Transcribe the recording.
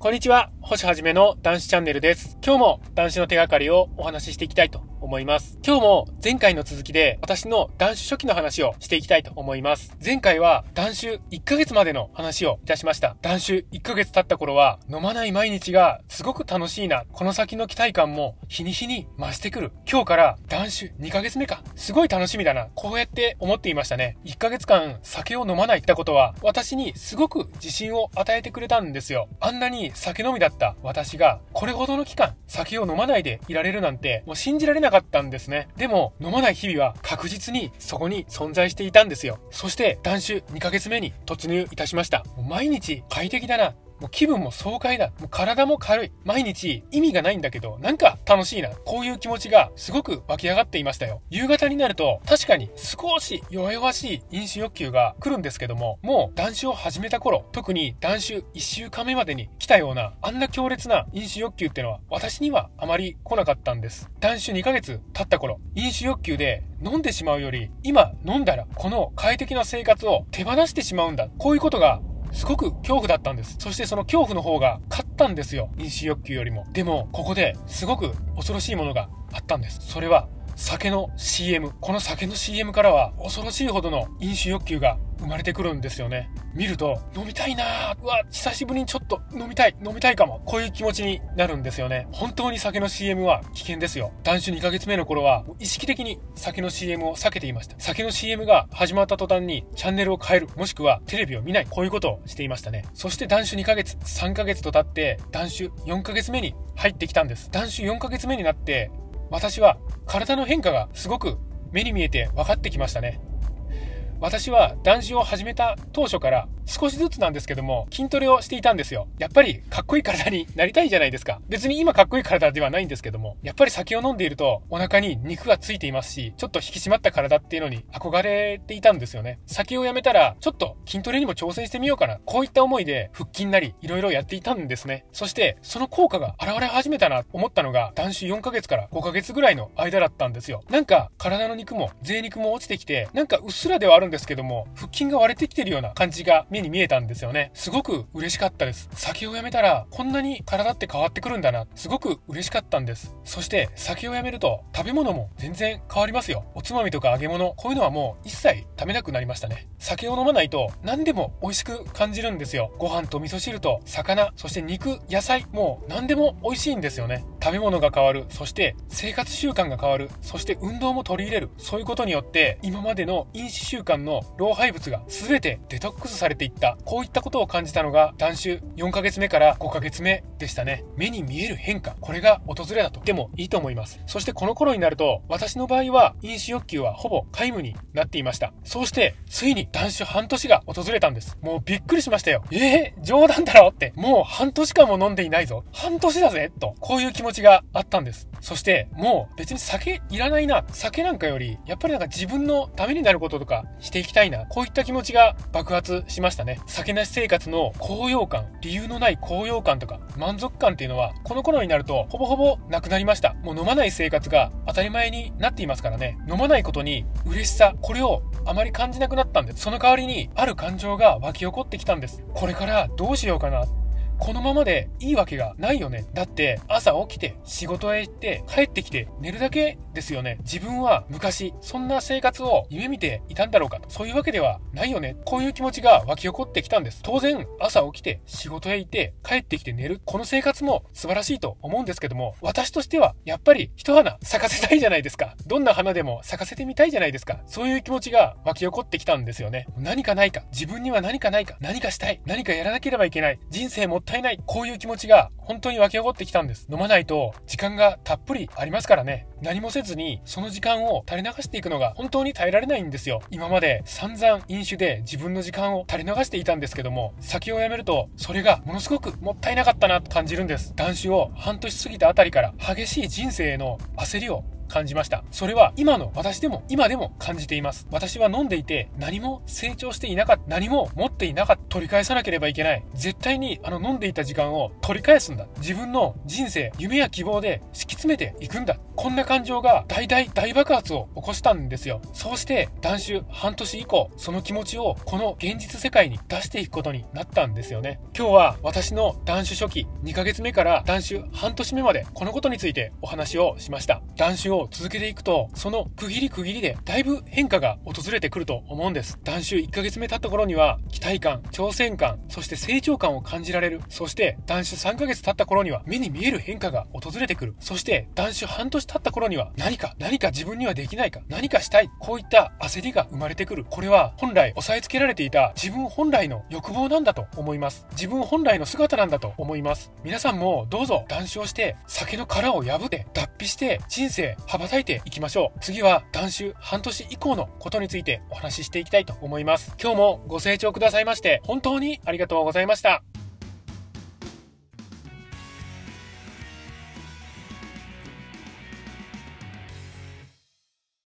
こんにちは、星はじめの男子チャンネルです。今日も男子の手がかりをお話ししていきたいと思います。今日も前回の続きで私の断酒初期の話をしていきたいと思います。前回は断酒1ヶ月までの話をいたしました。断酒1ヶ月経った頃は飲まない毎日がすごく楽しいな。この先の期待感も日に日に増してくる。今日から断酒2ヶ月目か。すごい楽しみだな。こうやって思っていましたね。1ヶ月間酒を飲まないってことは私にすごく自信を与えてくれたんですよ。あんなに酒飲みだった私がこれほどの期間酒を飲まないでいられるなんてもう信じられないなかったんですね。でも、飲まない日々は確実にそこに存在していたんですよ。そして、断酒2ヶ月目に突入いたしました。毎日快適だな。もう気分も爽快だ。もう体も軽い。毎日意味がないんだけど、なんか楽しいな。こういう気持ちがすごく湧き上がっていましたよ。夕方になると、確かに少し弱々しい飲酒欲求が来るんですけども、もう断酒を始めた頃、特に断酒1週間目までに来たような、あんな強烈な飲酒欲求ってのは、私にはあまり来なかったんです。断酒2ヶ月経った頃、飲酒欲求で飲んでしまうより、今飲んだら、この快適な生活を手放してしまうんだ。こういうことがすごく恐怖だったんです。そしてその恐怖の方が勝ったんですよ。飲酒欲求よりも。でも、ここですごく恐ろしいものがあったんです。それは、酒の CM。この酒の CM からは恐ろしいほどの飲酒欲求が生まれてくるんですよね。見ると、飲みたいなーうわ、久しぶりにちょっと飲みたい、飲みたいかも。こういう気持ちになるんですよね。本当に酒の CM は危険ですよ。断酒2ヶ月目の頃は、意識的に酒の CM を避けていました。酒の CM が始まった途端にチャンネルを変える、もしくはテレビを見ない、こういうことをしていましたね。そして断酒2ヶ月、3ヶ月と経って、断酒4ヶ月目に入ってきたんです。断酒4ヶ月目になって、私は体の変化がすごく目に見えて分かってきましたね。私は男子を始めた当初から少しずつなんですけども、筋トレをしていたんですよ。やっぱりかっこいい体になりたいじゃないですか。別に今かっこいい体ではないんですけども、やっぱり酒を飲んでいるとお腹に肉がついていますし、ちょっと引き締まった体っていうのに憧れていたんですよね。酒をやめたら、ちょっと筋トレにも挑戦してみようかな。こういった思いで腹筋なり、いろいろやっていたんですね。そして、その効果が現れ始めたなと思ったのが、男子4ヶ月から5ヶ月ぐらいの間だったんですよ。なんか、体の肉も、贅肉も落ちてきて、なんかうっすらではあるんですけども、腹筋が割れてきてるような感じが見目に見えたんですよね。すごく嬉しかったです。酒をやめたら、こんなに体って変わってくるんだな、すごく嬉しかったんです。そして、酒をやめると、食べ物も全然変わりますよ。おつまみとか揚げ物、こういうのはもう一切食べなくなりましたね。酒を飲まないと、何でも美味しく感じるんですよ。ご飯と味噌汁と魚、そして肉、野菜、もう何でも美味しいんですよね。食べ物が変わる、そして生活習慣が変わる、そして運動も取り入れる。そういうことによって、今までの飲酒習慣の老廃物が全てデトックスされていった。こういったことを感じたのが、断酒4ヶ月目から5ヶ月目でしたね。目に見える変化。これが訪れだとでもいいと思います。そしてこの頃になると、私の場合は飲酒欲求はほぼ皆無になっていました。そうして、ついに断酒半年が訪れたんです。もうびっくりしましたよ。えー、冗談だろって。もう半年間も飲んでいないぞ。半年だぜと。こういう気持ちがあったんです。そして、もう別に酒いらないな。酒なんかより、やっぱりなんか自分のためになることとかしていきたいな。こういった気持ちが爆発しましたね。酒なし生活の高揚感、理由のない高揚感とか満足感っていうのは、この頃になるとほぼほぼなくなりました。もう飲まない生活が当たり前になっていますからね。飲まないことに嬉しさ、これをあまり感じなくなったんです。その代わりに、ある感情が湧き起こってきたんです。これからどうしようかな。このままでいいわけがないよね。だって朝起きて仕事へ行って帰ってきて寝るだけですよね。自分は昔そんな生活を夢見ていたんだろうかと。そういうわけではないよね。こういう気持ちが湧き起こってきたんです。当然朝起きて仕事へ行って帰ってきて寝る。この生活も素晴らしいと思うんですけども、私としてはやっぱり一花咲かせたいじゃないですか。どんな花でも咲かせてみたいじゃないですか。そういう気持ちが湧き起こってきたんですよね。何かないか。自分には何かないか。何かしたい。何かやらなければいけない。人生もったいない。こういう気持ちが本当に湧き起こってきたんです。飲まないと時間がたっぷりありますからね。何もせずにその時間を垂れ流していくのが本当に耐えられないんですよ。今まで散々飲酒で自分の時間を垂れ流していたんですけども、酒をやめるとそれがものすごくもったいなかったなと感じるんです。断酒を半年過ぎたあたりから激しい人生への焦りを感じました。それは今の私でも今でも感じています。私は飲んでいて何も成長していなかった。何も持っていなかった。取り返さなければいけない。絶対にあの飲んでいた時間を取り返すんだ。自分の人生、夢や希望で敷き詰めていくんだ。こんな感情が大大大爆発を起こしたんですよ。そうして断酒半年以降、その気持ちをこの現実世界に出していくことになったんですよね。今日は私の断酒初期2ヶ月目から断酒半年目までこのことについてお話をしました。断酒を続けていくと、その区切り区切りでだいぶ変化が訪れてくると思うんです。断酒1ヶ月目経った頃には期待感、挑戦感、そして成長感を感じられる。そして断酒3ヶ月経った頃には目に見える変化が訪れてくる。そして断酒半年経った頃には何か、何か自分にはできないか、何かしたい。こういった焦りが生まれてくる。これは本来押さえつけられていた自分本来の欲望なんだと思います。自分本来の姿なんだと思います。皆さんもどうぞ断酒をして酒の殻を破って脱皮して人生羽ばたいていきましょう。次は断酒半年以降のことについてお話ししていきたいと思います。今日もご清聴くださいまして本当にありがとうございました。